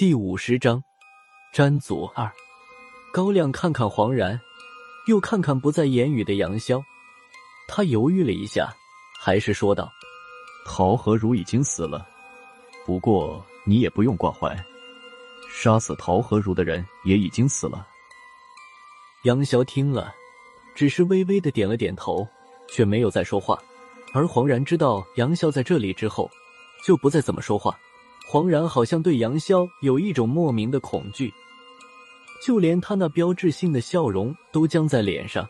第五十章，詹祖二。高亮看看黄然，又看看不再言语的杨潇，他犹豫了一下，还是说道：“陶和如已经死了，不过你也不用挂怀，杀死陶和如的人也已经死了。”杨潇听了，只是微微的点了点头，却没有再说话。而黄然知道杨潇在这里之后，就不再怎么说话。黄然好像对杨潇有一种莫名的恐惧，就连他那标志性的笑容都僵在脸上，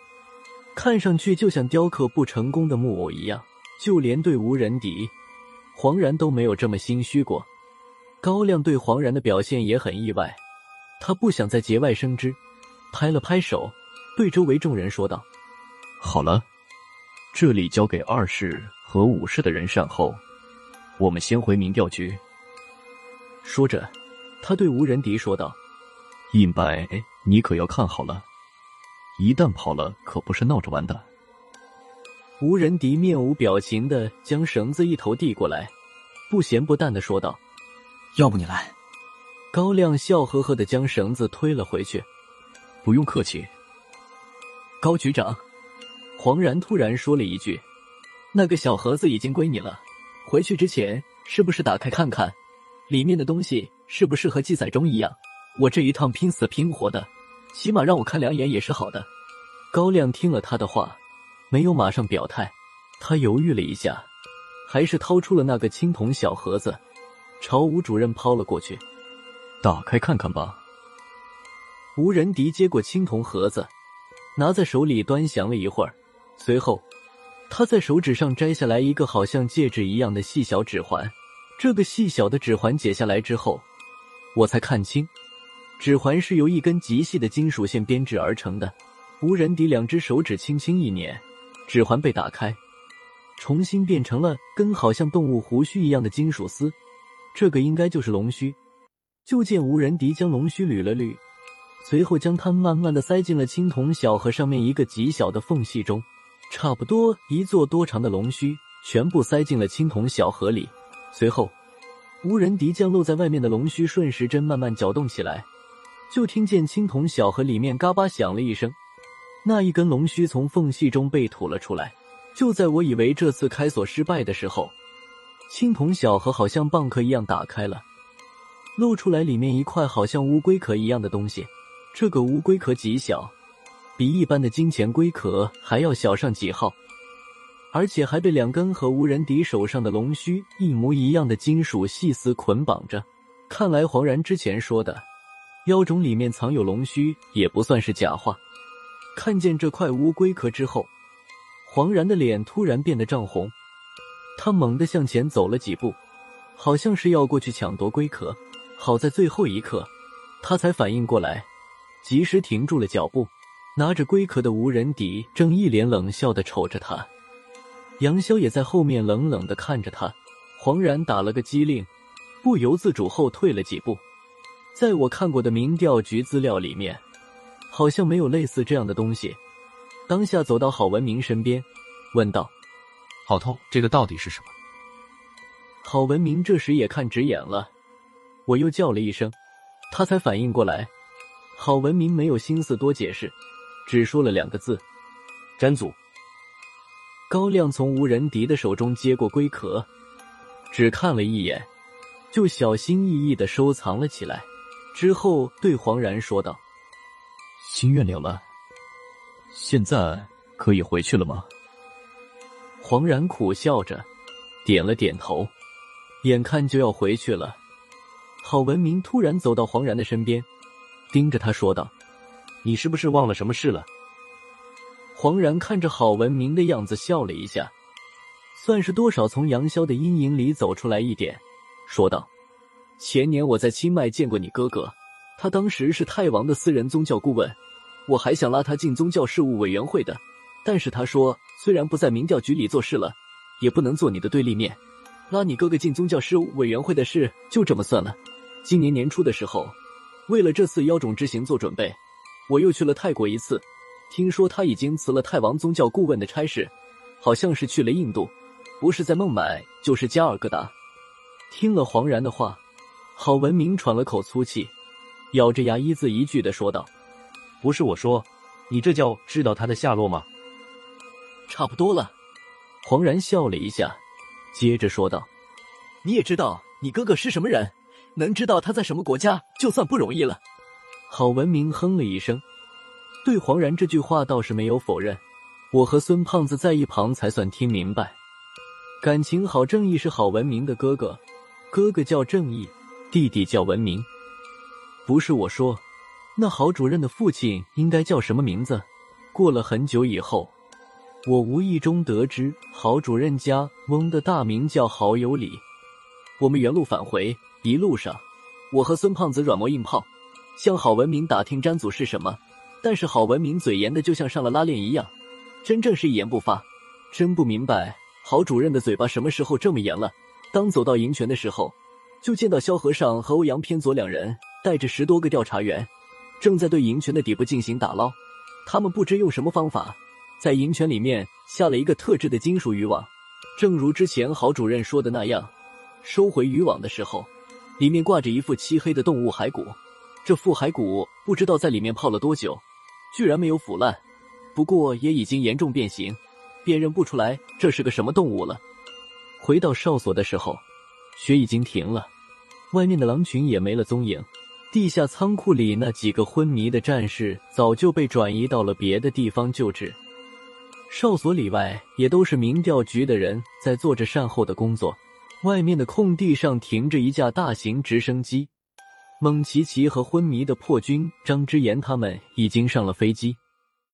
看上去就像雕刻不成功的木偶一样。就连对吴仁迪，黄然都没有这么心虚过。高亮对黄然的表现也很意外，他不想再节外生枝，拍了拍手，对周围众人说道：“好了，这里交给二世和五世的人善后，我们先回民调局。”说着，他对吴仁迪说道：“印白，你可要看好了，一旦跑了，可不是闹着玩的。”吴仁迪面无表情的将绳子一头递过来，不咸不淡的说道：“要不你来。”高亮笑呵呵的将绳子推了回去：“不用客气。”高局长，黄然突然说了一句：“那个小盒子已经归你了，回去之前是不是打开看看？”里面的东西是不是和记载中一样？我这一趟拼死拼活的，起码让我看两眼也是好的。高亮听了他的话，没有马上表态，他犹豫了一下，还是掏出了那个青铜小盒子，朝吴主任抛了过去。打开看看吧。吴仁迪接过青铜盒子，拿在手里端详了一会儿，随后他在手指上摘下来一个好像戒指一样的细小指环。这个细小的指环解下来之后，我才看清，指环是由一根极细的金属线编制而成的。吴仁迪两只手指轻轻一捻，指环被打开，重新变成了根好像动物胡须一样的金属丝。这个应该就是龙须。就见吴仁迪将龙须捋了捋，随后将它慢慢的塞进了青铜小盒上面一个极小的缝隙中，差不多一座多长的龙须全部塞进了青铜小盒里。随后，无人敌将露在外面的龙须顺时针慢慢搅动起来，就听见青铜小盒里面嘎巴响了一声，那一根龙须从缝隙中被吐了出来。就在我以为这次开锁失败的时候，青铜小盒好像蚌壳一样打开了，露出来里面一块好像乌龟壳一样的东西。这个乌龟壳极小，比一般的金钱龟壳还要小上几号。而且还被两根和吴仁迪手上的龙须一模一样的金属细丝捆绑着。看来黄然之前说的妖种里面藏有龙须也不算是假话。看见这块乌龟壳之后，黄然的脸突然变得涨红，他猛地向前走了几步，好像是要过去抢夺龟壳。好在最后一刻，他才反应过来，及时停住了脚步。拿着龟壳的吴仁迪正一脸冷笑的瞅着他。杨潇也在后面冷冷的看着他，恍然打了个机灵，不由自主后退了几步。在我看过的民调局资料里面，好像没有类似这样的东西。当下走到郝文明身边，问道：“好透，这个到底是什么？”郝文明这时也看直眼了，我又叫了一声，他才反应过来。郝文明没有心思多解释，只说了两个字：“詹祖。”高亮从吴仁迪的手中接过龟壳，只看了一眼，就小心翼翼的收藏了起来。之后对黄然说道：“心愿了了，现在可以回去了吗？”黄然苦笑着，点了点头。眼看就要回去了，郝文明突然走到黄然的身边，盯着他说道：“你是不是忘了什么事了？”黄然看着郝文明的样子，笑了一下，算是多少从杨潇的阴影里走出来一点，说道：“前年我在清迈见过你哥哥，他当时是泰王的私人宗教顾问，我还想拉他进宗教事务委员会的，但是他说虽然不在民调局里做事了，也不能做你的对立面，拉你哥哥进宗教事务委员会的事就这么算了。今年年初的时候，为了这次妖种之行做准备，我又去了泰国一次。”听说他已经辞了泰王宗教顾问的差事，好像是去了印度，不是在孟买就是加尔各答。听了黄然的话，郝文明喘了口粗气，咬着牙一字一句的说道：“不是我说，你这叫知道他的下落吗？”差不多了。黄然笑了一下，接着说道：“你也知道你哥哥是什么人，能知道他在什么国家，就算不容易了。”郝文明哼了一声，对黄然这句话倒是没有否认。我和孙胖子在一旁才算听明白，感情好正义是郝文明的哥哥，哥哥叫正义，弟弟叫文明。不是我说，那郝主任的父亲应该叫什么名字？过了很久以后。我无意中得知，郝主任家翁的大名叫郝有礼。我们原路返回，一路上，我和孙胖子软磨硬泡，向郝文明打听詹祖是什么。但是郝文明嘴严的就像上了拉链一样，真正是一言不发。真不明白郝主任的嘴巴什么时候这么严了。当走到银泉的时候，就见到萧和尚和欧阳偏左两人带着十多个调查员，正在对银泉的底部进行打捞。他们不知用什么方法。在银泉里面下了一个特制的金属渔网，正如之前郝主任说的那样，收回渔网的时候，里面挂着一副漆黑的动物骸骨。这副骸骨不知道在里面泡了多久，居然没有腐烂，不过也已经严重变形，辨认不出来这是个什么动物了。回到哨所的时候，雪已经停了，外面的狼群也没了踪影，地下仓库里那几个昏迷的战士早就被转移到了别的地方救治。哨所里外也都是民调局的人在做着善后的工作。外面的空地上停着一架大型直升机，蒙奇奇和昏迷的破军张之言他们已经上了飞机。